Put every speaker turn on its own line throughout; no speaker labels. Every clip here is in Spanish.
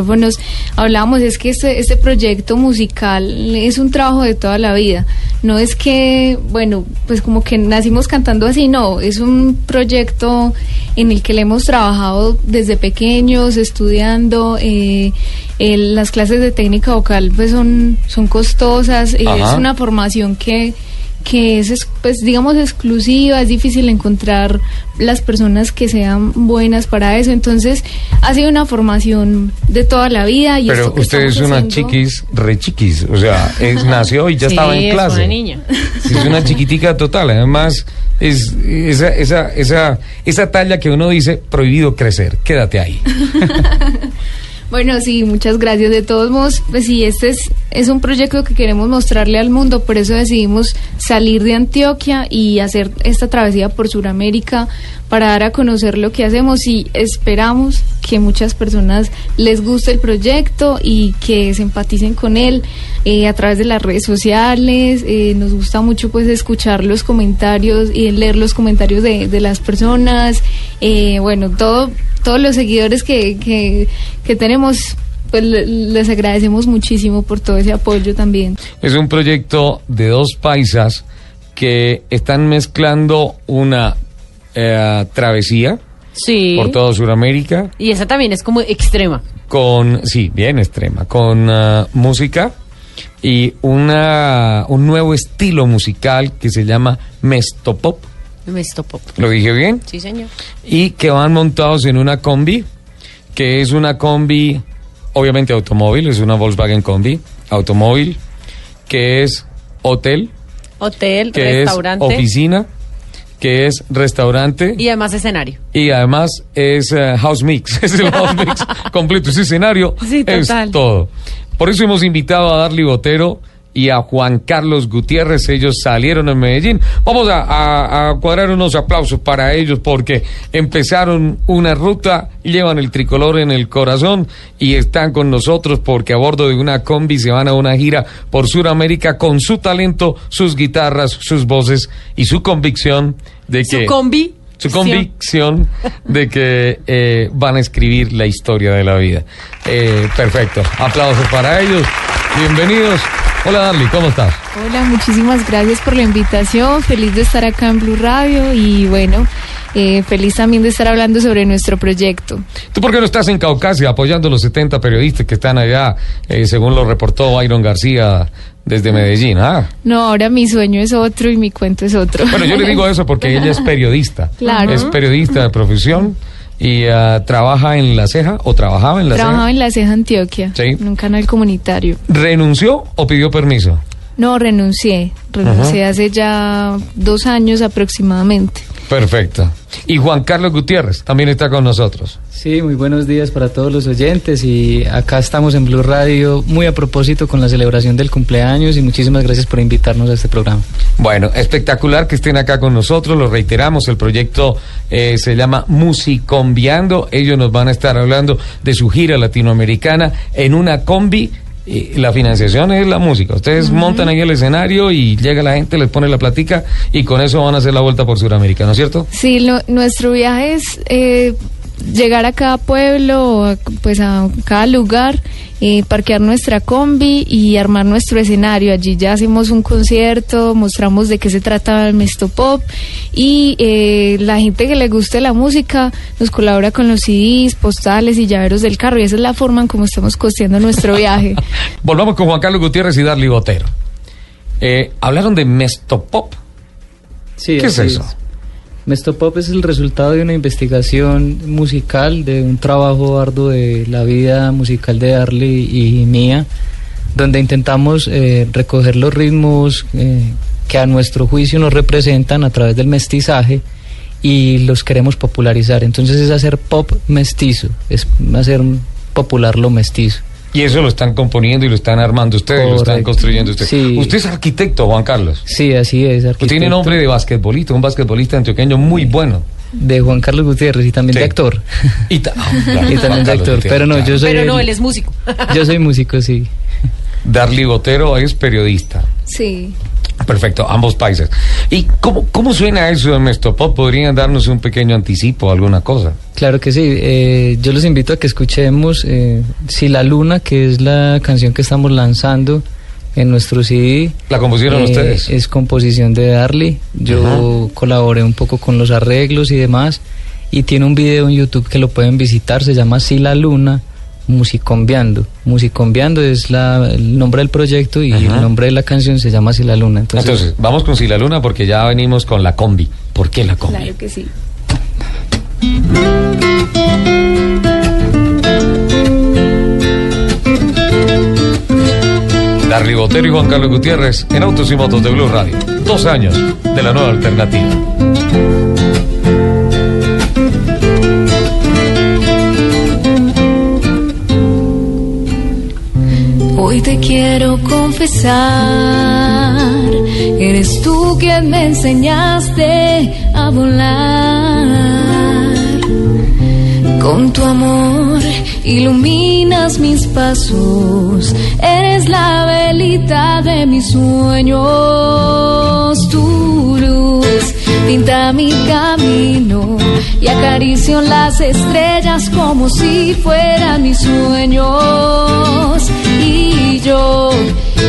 micrófonos, hablábamos, es que este, este proyecto musical es un trabajo de toda la vida. No es que, bueno, pues como que nacimos cantando así, no, es un proyecto en el que le hemos trabajado desde pequeños, estudiando. Eh, el- las clases de técnica vocal pues son, son costosas, eh, es una formación que que es, es, pues digamos exclusiva, es difícil encontrar las personas que sean buenas para eso, entonces ha sido una formación de toda la vida y
Pero
esto que
usted es una
haciendo-
chiquis, re chiquis, o sea, es, nació y ya
Sí,
estaba en
es
clase.
una niña.
Sí, Es una chiquitica total, además es esa, esa, esa, esa talla que uno dice prohibido crecer, quédate ahí.
Bueno, sí, muchas gracias. De todos modos, pues sí, este es, es un proyecto que queremos mostrarle al mundo, por eso decidimos salir de Antioquia y hacer esta travesía por Sudamérica para dar a conocer lo que hacemos y esperamos que muchas personas les guste el proyecto y que se empaticen con él eh, a través de las redes sociales. Eh, nos gusta mucho pues escuchar los comentarios y leer los comentarios de, de las personas. Eh, bueno, todo todos los seguidores que, que, que tenemos, pues le- les agradecemos muchísimo por todo ese apoyo también.
Es un proyecto de dos paisas que están mezclando una eh, travesía
Sí.
por toda Sudamérica
Y esa también es como extrema.
con, sí, bien extrema, con ah, música y una, un nuevo estilo musical que se llama Mestopop.
Me estopó.
¿Lo dije bien?
Sí, señor.
y que van montados en una combi, que es una combi, obviamente automóvil, es una Volkswagen combi, automóvil, que es hotel,
Hotel,
que
restaurante.
es oficina, que es restaurante
Y además escenario.
y además es eh, house mix, es el house mix completo, ese escenario
Sí,
es todo. Por eso hemos invitado a Darly Botero y a Juan Carlos Gutiérrez, ellos salieron en Medellín. Vamos a, a- a cuadrar unos aplausos para ellos porque empezaron una ruta, llevan el tricolor en el corazón y están con nosotros porque a bordo de una combi se van a una gira por Sudamérica con su talento, sus guitarras, sus voces y su convicción de
Su
que
combi.
su convicción de que eh, van a escribir la historia de la vida. Eh, perfecto. Aplausos para ellos. Bienvenidos. Hola Darly, ¿cómo estás?
Hola, muchísimas gracias por la invitación. Feliz de estar acá en Blue Radio y bueno, eh, feliz también de estar hablando sobre nuestro proyecto.
¿Tú por qué no estás en Caucasia apoyando a los 70 periodistas que están allá, eh, según lo reportó Byron García desde Medellín? Ah.
No, ahora mi sueño es otro y mi cuento es otro.
Bueno, yo le digo eso porque ella es periodista.
Claro.
Es periodista de profesión y ah, trabaja en La Ceja o trabajaba en La
Trabajaba
Ceja.
en La Ceja, Antioquia,
Sí.
en un canal comunitario.
¿Renunció o pidió permiso?
No, renuncié. Renuncié hace ya dos años aproximadamente.
Perfecto. Y Juan Carlos Gutiérrez también está con nosotros.
Sí, muy buenos días para todos los oyentes y acá estamos en Blue Radio muy a propósito con la celebración del cumpleaños y muchísimas gracias por invitarnos a este programa.
Bueno, espectacular que estén acá con nosotros, lo reiteramos, el proyecto eh, se llama Musicombiando, ellos nos van a estar hablando de su gira latinoamericana en una combi. Y la financiación es la música. Ustedes montan ahí el escenario y llega la gente, les pone la platica y con eso van a hacer la vuelta por Sudamérica, ¿no es cierto?
Sí, lo- nuestro viaje es eh, llegar a cada pueblo, a- pues a cada lugar, eh, parquear nuestra combi y armar nuestro escenario. Allí ya hacemos un concierto, mostramos de qué se trata el Mestopop y eh, la gente que le guste la música nos colabora con los CDs, postales y llaveros del carro y esa es la forma en cómo estamos costeando nuestro viaje.
Volvamos con Juan Carlos Gutiérrez y Darly Botero. Eh, hablaron de Mestopop.
Sí,
¿Qué es eso?
Mestopop es el resultado de una investigación musical, de un trabajo arduo de la vida musical de Darly y mía, donde intentamos eh, recoger los ritmos eh, que a nuestro juicio nos representan a través del mestizaje y los queremos popularizar. Entonces es hacer pop mestizo, es hacer popular lo mestizo.
Y eso lo están componiendo y lo están armando ustedes, lo están
Correcto.
construyendo ustedes.
Sí.
Usted es arquitecto, Juan Carlos.
Sí, así es.
Usted tiene
arquitecto
nombre de basquetbolista, un basquetbolista antioqueño muy bueno.
de Juan Carlos Gutiérrez y también
Sí.
de actor.
Y, ta- ah, claro,
y también de actor. Pero no, yo soy.
Pero no, él es músico.
Yo soy músico, sí.
Darly Botero es periodista.
Sí.
Perfecto, ambos países. ¿Y cómo, cómo suena eso de Mestopop? ¿Podrían darnos un pequeño anticipo, alguna cosa?
Claro que sí. eh, yo los invito a que escuchemos eh, Si la Luna, que es la canción que estamos lanzando en nuestro CD.
¿La compusieron
Eh,
ustedes?
Es composición de Darly. Yo colaboré un poco con los arreglos y demás. Y tiene un video en YouTube que lo pueden visitar. Se llama Si la Luna, Musicombiando. Musicombiando es la, el nombre del proyecto y
Ajá.
el nombre de la canción se llama Si la Luna. Entonces,
Entonces, vamos con Si la Luna porque ya venimos con la combi. ¿Por qué la combi?
Claro que sí.
Darly Botero y Juan Carlos Gutiérrez en Autos y Motos de Blue Radio. Dos años de la nueva alternativa.
Hoy te quiero confesar, eres tú quien me enseñaste a volar. Con tu amor iluminas mis pasos, eres la velita de mis sueños, tu luz pinta mi camino y acaricio las estrellas como si fueran mis sueños. Yo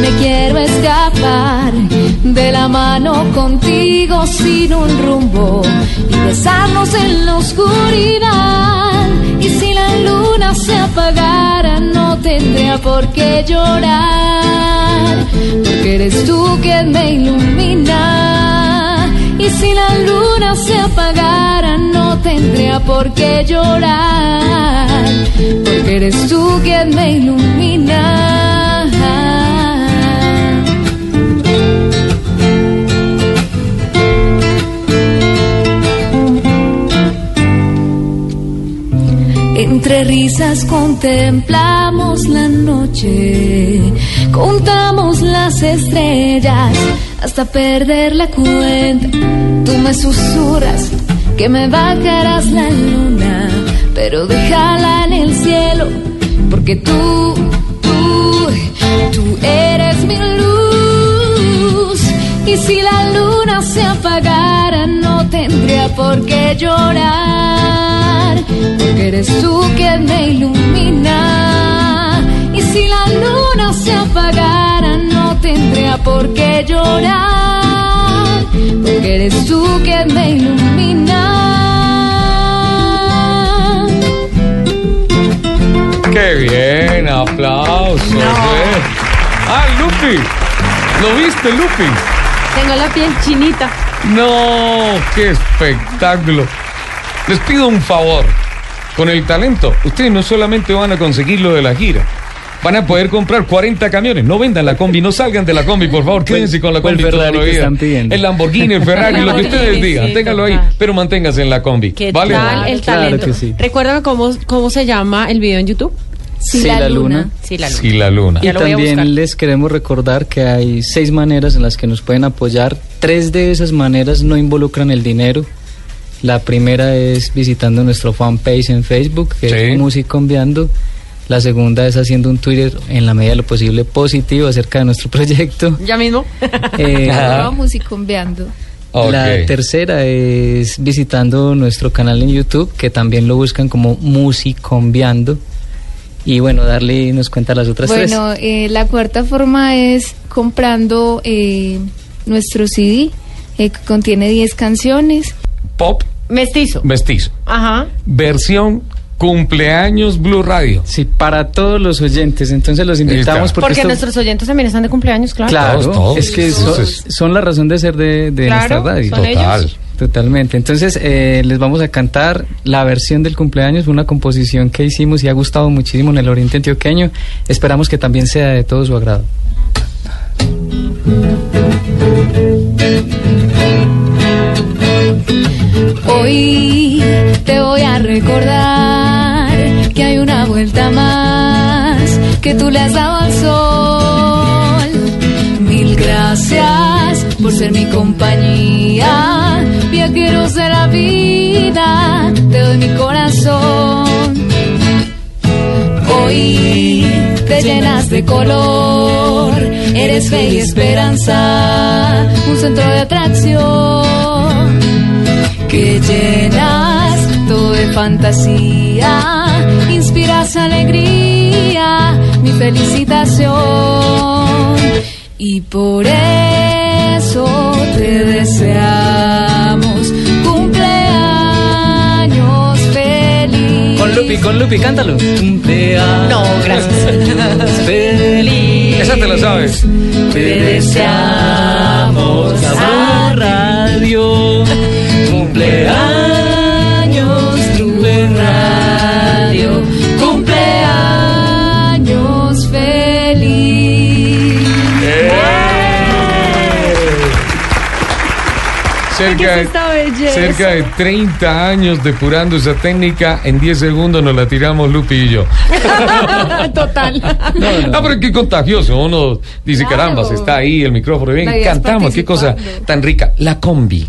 me quiero escapar de la mano contigo sin un rumbo y besarnos en la oscuridad. Y si la luna se apagara, no tendría por qué llorar, porque eres tú quien me ilumina. Y si la luna se apagara, no tendría por qué llorar, porque eres tú quien me ilumina. Risas contemplamos la noche, contamos las estrellas hasta perder la cuenta. Tú me susurras que me bajarás la luna, pero déjala en el cielo, porque tú, tú, tú eres mi luz. Y si la luna se apagara, no tendría por qué llorar, porque eres tú quien me ilumina. Y si la luna se apagara, no tendría por qué llorar, porque eres tú quien me ilumina.
¡Qué bien! ¡Aplausos! eh. ¡Ah, Lupi! ¿Lo viste, Lupi?
Tengo la piel chinita.
¡No! ¡Qué espectáculo! Les pido un favor. Con el talento, ustedes no solamente van a conseguir lo de la gira, van a poder comprar 40 camiones. No vendan la combi, no salgan de la combi, por favor, quédense con la
¿Cuál
combi toda
Ferrari
la vida. El Lamborghini, el Ferrari, lo que ustedes digan,
sí,
ténganlo ahí, pero manténganse en la combi.
¿Qué
¿Vale?
tal el
Claro
talento?
que sí.
Recuérdame cómo, cómo se llama el video en YouTube.
Sí, la, luna.
Sí, la luna.
Sí, la luna.
Y también les queremos recordar que hay seis maneras en las que nos pueden apoyar. Tres de esas maneras no involucran el dinero. La primera es visitando nuestro fanpage en Facebook, que
Sí.
es Musicombiando. La segunda es haciendo un Twitter en la medida de lo posible positivo acerca de nuestro proyecto.
Ya mismo.
Eh. La tercera es visitando nuestro canal en YouTube, que también lo buscan como Musicombiando. Y bueno, darle nos cuenta las otras tres.
Bueno, eh, la cuarta forma es comprando eh, nuestro CD, eh, que contiene 10 canciones.
Pop
Mestizo.
mestizo.
Ajá.
Versión cumpleaños Blue Radio.
Sí, para todos los oyentes. Entonces los invitamos porque,
Porque
esto-
nuestros oyentes también están de cumpleaños, claro.
Claro,
Todos, todos.
es que son, son la razón de ser de, de
Claro,
nuestra radio.
son
Total.
ellos.
Totalmente. Entonces eh, les vamos a cantar la versión del cumpleaños, una composición que hicimos y ha gustado muchísimo en el Oriente Antioqueño. Esperamos que también sea de todo su agrado.
Hoy te voy a recordar que hay una vuelta más que tú le has dado al sol. Gracias por ser mi compañía, viajeros de la vida, te doy mi corazón. Hoy te llenas de color, eres fe y esperanza, un centro de atracción que llenas todo de fantasía, inspiras alegría, mi felicitación. Y por eso te deseamos cumpleaños feliz.
Con Lupi, con Lupi, cántalo. Cumpleaños.
No, gracias.
Feliz.
Esa te la sabes.
Te deseamos
Cerca
¿Qué es
cerca de 30 años depurando esa técnica, en 10 segundos nos la tiramos Lupi y yo.
Total.
Ah, pero qué contagioso. Uno dice,
Claro.
caramba, está ahí el micrófono. Bien, cantamos, qué cosa tan rica. La combi.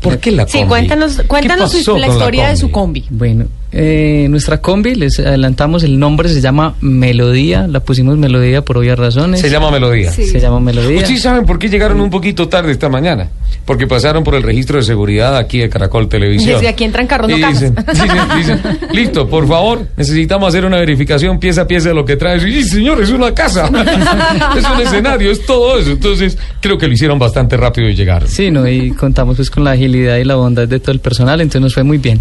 ¿Por qué la combi?
Sí, cuéntanos,
¿Qué
cuéntanos su- la historia de su combi.
Bueno, eh, nuestra combi, les adelantamos el nombre, se llama Melodía, la pusimos Melodía por obvias razones.
Se llama Melodía.
Sí.
Se llama Melodía.
¿Ustedes saben por qué llegaron un poquito tarde esta mañana? Porque pasaron por el registro de seguridad aquí de Caracol Televisión.
Desde aquí entran carros, no
dicen, dicen, dicen, listo, por favor, necesitamos hacer una verificación pieza a pieza de lo que traes. Y señor, es una casa, es un escenario, es todo eso. Entonces, creo que lo hicieron bastante rápido y llegaron.
Sí, no, y contamos pues con la agilidad y la bondad de todo el personal, entonces nos fue muy bien.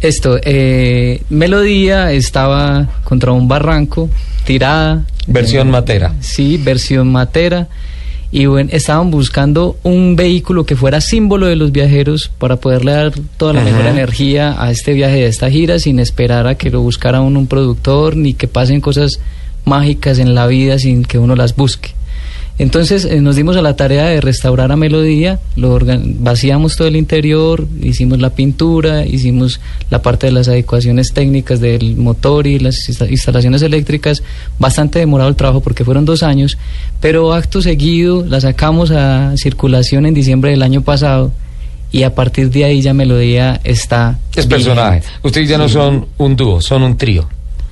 Esto, eh, Melodía estaba contra un barranco, tirada.
Versión
Eh,
matera.
Sí, versión matera. Y bueno, estaban buscando un vehículo que fuera símbolo de los viajeros para poderle dar toda la mejor energía a este viaje de esta gira sin esperar a que lo buscara uno un productor ni que pasen cosas mágicas en la vida sin que uno las busque. Entonces eh, nos dimos a la tarea de restaurar a Melodía, lo organ- vaciamos todo el interior, hicimos la pintura, hicimos la parte de las adecuaciones técnicas del motor y las insta- instalaciones eléctricas. Bastante demorado el trabajo porque fueron dos años, pero acto seguido la sacamos a circulación en diciembre del año pasado y a partir de ahí ya Melodía está...
Es
vigente.
personaje. Ustedes ya no son un dúo, son un trío.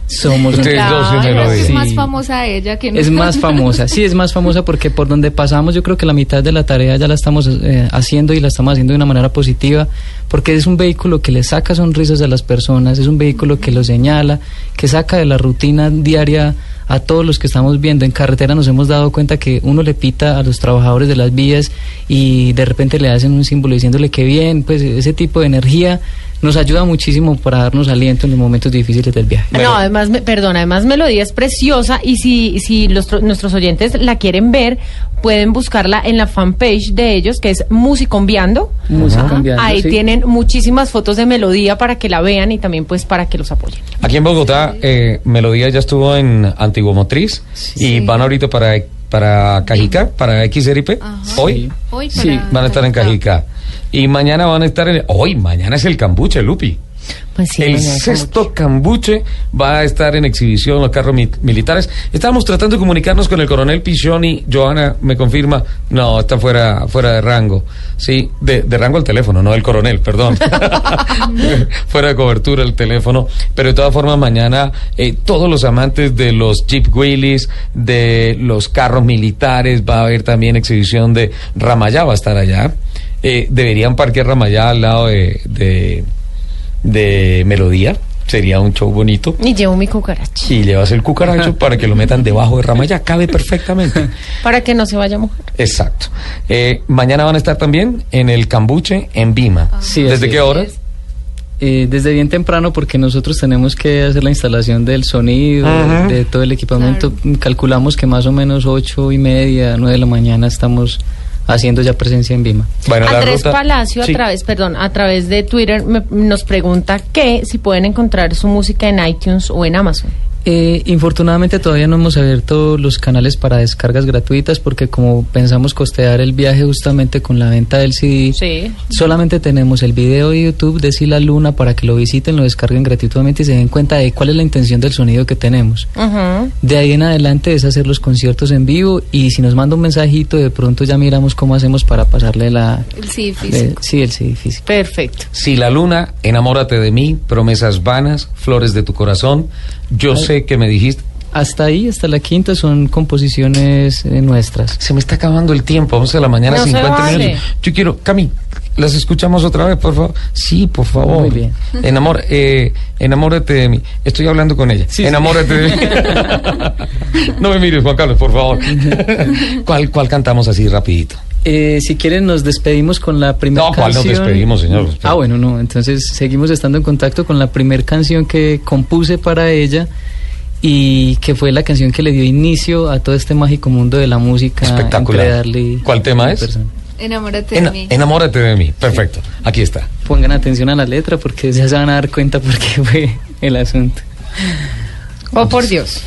Somos un-
Ustedes dos
Claro, es
Sí.
más famosa ella que
Es más famosa, sí, es más famosa porque por donde pasamos yo creo que la mitad de la tarea ya la estamos eh, haciendo y la estamos haciendo de una manera positiva porque es un vehículo que le saca sonrisas a las personas, es un vehículo que lo señala, que saca de la rutina diaria a todos los que estamos viendo. En carretera nos hemos dado cuenta que uno le pita a los trabajadores de las vías y de repente le hacen un símbolo diciéndole que bien, pues ese tipo de energía nos ayuda muchísimo para darnos aliento en los momentos difíciles del viaje.
Bueno.
No, además, me- perdón, además Melodía es preciosa y si, si los tro- nuestros oyentes la quieren ver, pueden buscarla en la fanpage de ellos, que es Musicombiando.
Cambiando,
Ahí
sí.
tienen muchísimas fotos de Melodía para que la vean y también pues para que los apoyen.
Aquí en Bogotá, eh, Melodía ya estuvo en Antiguo Motriz y van ahorita para, para Cajica, para XRP.
Ajá.
Hoy
Hoy
Sí,
van a estar en Cajica. Y mañana van a estar en... Hoy, mañana es el cambuche, Lupi.
Pues sí,
el sexto cambuche va a estar en exhibición los carros mi- militares. Estábamos tratando de comunicarnos con el coronel Pichoni. Joana me confirma, no, está fuera, fuera de rango. Sí, de, de rango el teléfono, no el coronel, perdón. fuera de cobertura el teléfono. Pero de todas formas, mañana eh, todos los amantes de los Jeep Willys, de los carros militares, va a haber también exhibición de Ramayá, va a estar allá. Eh, deberían parquear Ramayá al lado de- de de melodía. Sería un show bonito.
Y llevo mi cucaracha
Y llevas el cucaracho para que lo metan debajo de Ramayá. Cabe perfectamente.
para que no se vaya a mojar.
Exacto. Eh, mañana van a estar también en el Cambuche, en Vima.
Sí,
¿Desde qué
es.
hora?
Eh, desde bien temprano porque nosotros tenemos que hacer la instalación del sonido,
Ajá.
de todo el equipamiento. Calculamos que más o menos ocho y media, nueve de la mañana estamos haciendo ya presencia en Vima.
Bueno,
Andrés
ruta-
Palacio
Sí.
a través, perdón, a través de Twitter me- nos pregunta que si pueden encontrar su música en iTunes o en Amazon.
Eh, infortunadamente todavía no hemos abierto los canales para descargas gratuitas porque como pensamos costear el viaje justamente con la venta del CD,
Sí.
solamente tenemos el video de YouTube de Sila Luna para que lo visiten, lo descarguen gratuitamente y se den cuenta de cuál es la intención del sonido que tenemos.
Ujú.
De ahí en adelante es hacer los conciertos en vivo y si nos manda un mensajito de pronto ya miramos cómo hacemos para pasarle la...
El sí
eh,
físico.
sí, el CD físico.
Perfecto.
Si la luna, enamórate de mí, promesas vanas, flores de tu corazón. Yo sé que me dijiste.
Hasta ahí, hasta la quinta, son composiciones eh, nuestras.
Se me está acabando el tiempo, 11 de la mañana,
No se
50
vale.
minutos. Yo quiero, Cami, las escuchamos otra vez, por favor. Sí, por favor.
Muy bien.
Enamor, eh, enamórate de mí. Estoy hablando con ella.
Sí, sí.
enamórate de mí. no me mires, Juan Carlos, por favor. ¿Cuál, ¿Cuál cantamos así rapidito?
Eh, si quieren, nos despedimos con la primera
No, ¿cuál nos
canción.
despedimos, señor?
Ah, bueno, no. Entonces seguimos estando en contacto con la primera canción que compuse para ella y que fue la canción que le dio inicio a todo este mágico mundo de la música.
Espectacular.
entre Darly
¿Cuál tema es?
persona.
Enamórate de mí.
enamórate de mí. Perfecto. Aquí está.
Pongan atención a la letra porque ya se van a dar cuenta por qué fue el asunto.
Oh, por Dios.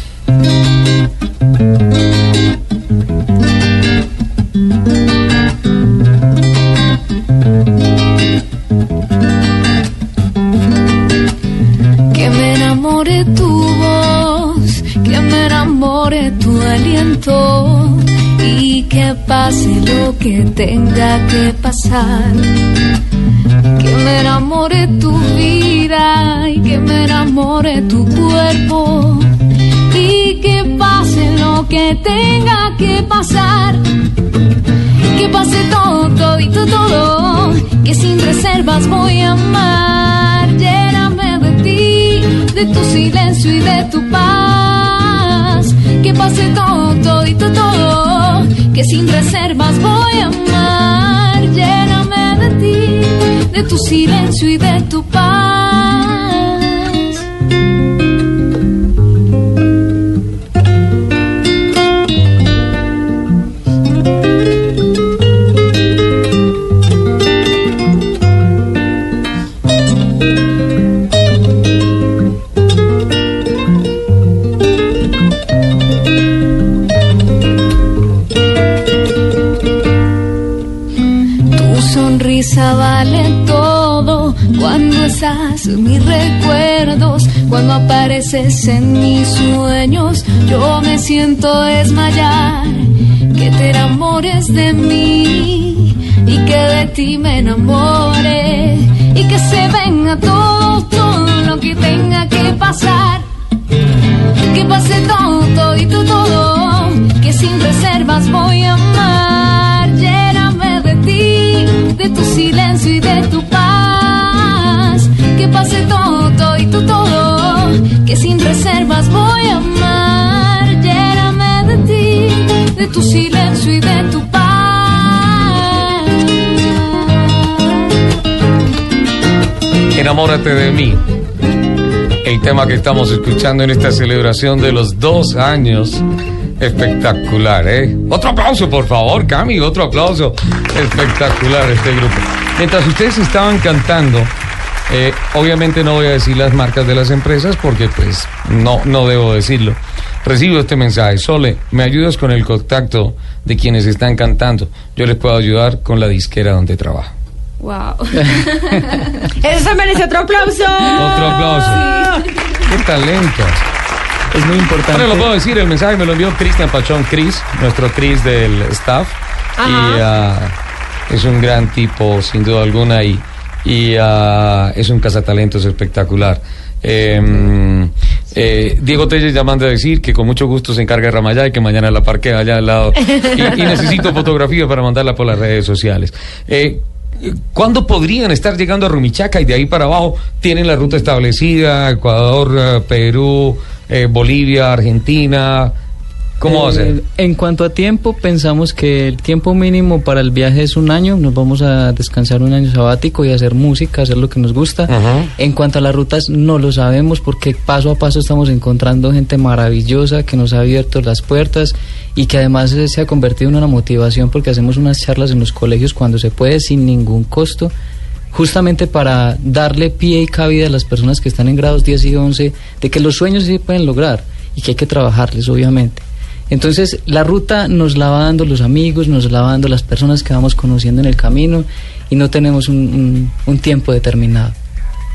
Que me enamore voz, me enamore tu aliento y que pase lo que tenga que pasar. Que me enamore tu vida y que me enamore tu cuerpo y que pase lo que tenga que pasar. Que pase todo, todito, todo, que sin reservas voy a amar. Lléname de ti, de tu silencio y de tu paz. Que pase todo, todito, todo, que sin reservas voy a amar. Lléname de ti, de tu silencio y de tu paz. Cuando apareces en mis sueños, yo me siento desmayar. Que te enamores de mí y que de ti me enamore y que se venga todo, todo lo que tenga que pasar. Que pase todo, todito, todo, que sin reservas voy a amar. Lléname de ti, de tu silencio y de tu tu silencio y de tu paz.
Enamórate de mí. El tema que estamos escuchando en esta celebración de los dos años. Espectacular, ¿eh? Otro aplauso, por favor, Cami, otro aplauso. Espectacular este grupo. Mientras ustedes estaban cantando, eh, obviamente no voy a decir las marcas de las empresas porque pues no, no debo decirlo. Recibo este mensaje. Sole, ¿me ayudas con el contacto de quienes están cantando? Yo les puedo ayudar con la disquera donde trabajo.
Wow.
Eso se merece otro aplauso.
Otro aplauso. ¡Qué talento!
Es muy importante.
Ahora lo puedo decir, el mensaje me lo envió Cristian Pachón, Cris, nuestro Cris del staff. Y ah, es un gran tipo, sin duda alguna, y, y ah, es un cazatalentos espectacular. Eh, eh, Diego Telles ya manda a decir que con mucho gusto se encarga de Ramayá y que mañana la parquea allá al lado. Y, y necesito fotografías para mandarla por las redes sociales. Eh, ¿Cuándo podrían estar llegando a Rumichaca y de ahí para abajo tienen la ruta establecida? Ecuador, eh, Perú, eh, Bolivia, Argentina. ¿Cómo va a
Eh,
ser?
En cuanto a tiempo, pensamos que el tiempo mínimo para el viaje es un año. Nos vamos a descansar un año sabático y hacer música, hacer lo que nos gusta. En cuanto a las rutas, no lo sabemos porque paso a paso estamos encontrando gente maravillosa que nos ha abierto las puertas y que además eh, se ha convertido en una motivación porque hacemos unas charlas en los colegios cuando se puede sin ningún costo justamente para darle pie y cabida a las personas que están en grados 10 y 11 de que los sueños sí se pueden lograr y que hay que trabajarles, obviamente. Entonces, la ruta nos la va dando los amigos, nos la dando las personas que vamos conociendo en el camino y no tenemos un, un- un tiempo determinado.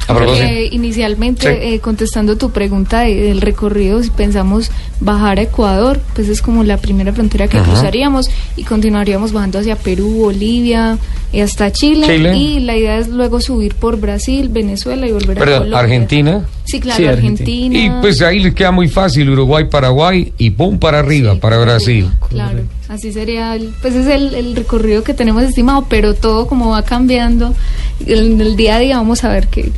A.
Eh, inicialmente,
Sí.
eh, contestando tu pregunta de- del recorrido, si pensamos bajar a Ecuador, pues es como la primera frontera que
Ajá.
cruzaríamos y continuaríamos bajando hacia Perú, Bolivia, y hasta Chile,
Chile.
Y la idea es luego subir por Brasil, Venezuela y volver a
Perdón,
Colombia.
Argentina.
Sí, claro,
Sí, Argentina.
Argentina.
Y pues ahí les queda muy fácil, Uruguay, Paraguay y pum para arriba,
Sí,
para Brasil.
Claro, así sería, el, pues es el, el recorrido que tenemos estimado, pero todo como va cambiando, en el día a día vamos a ver qué,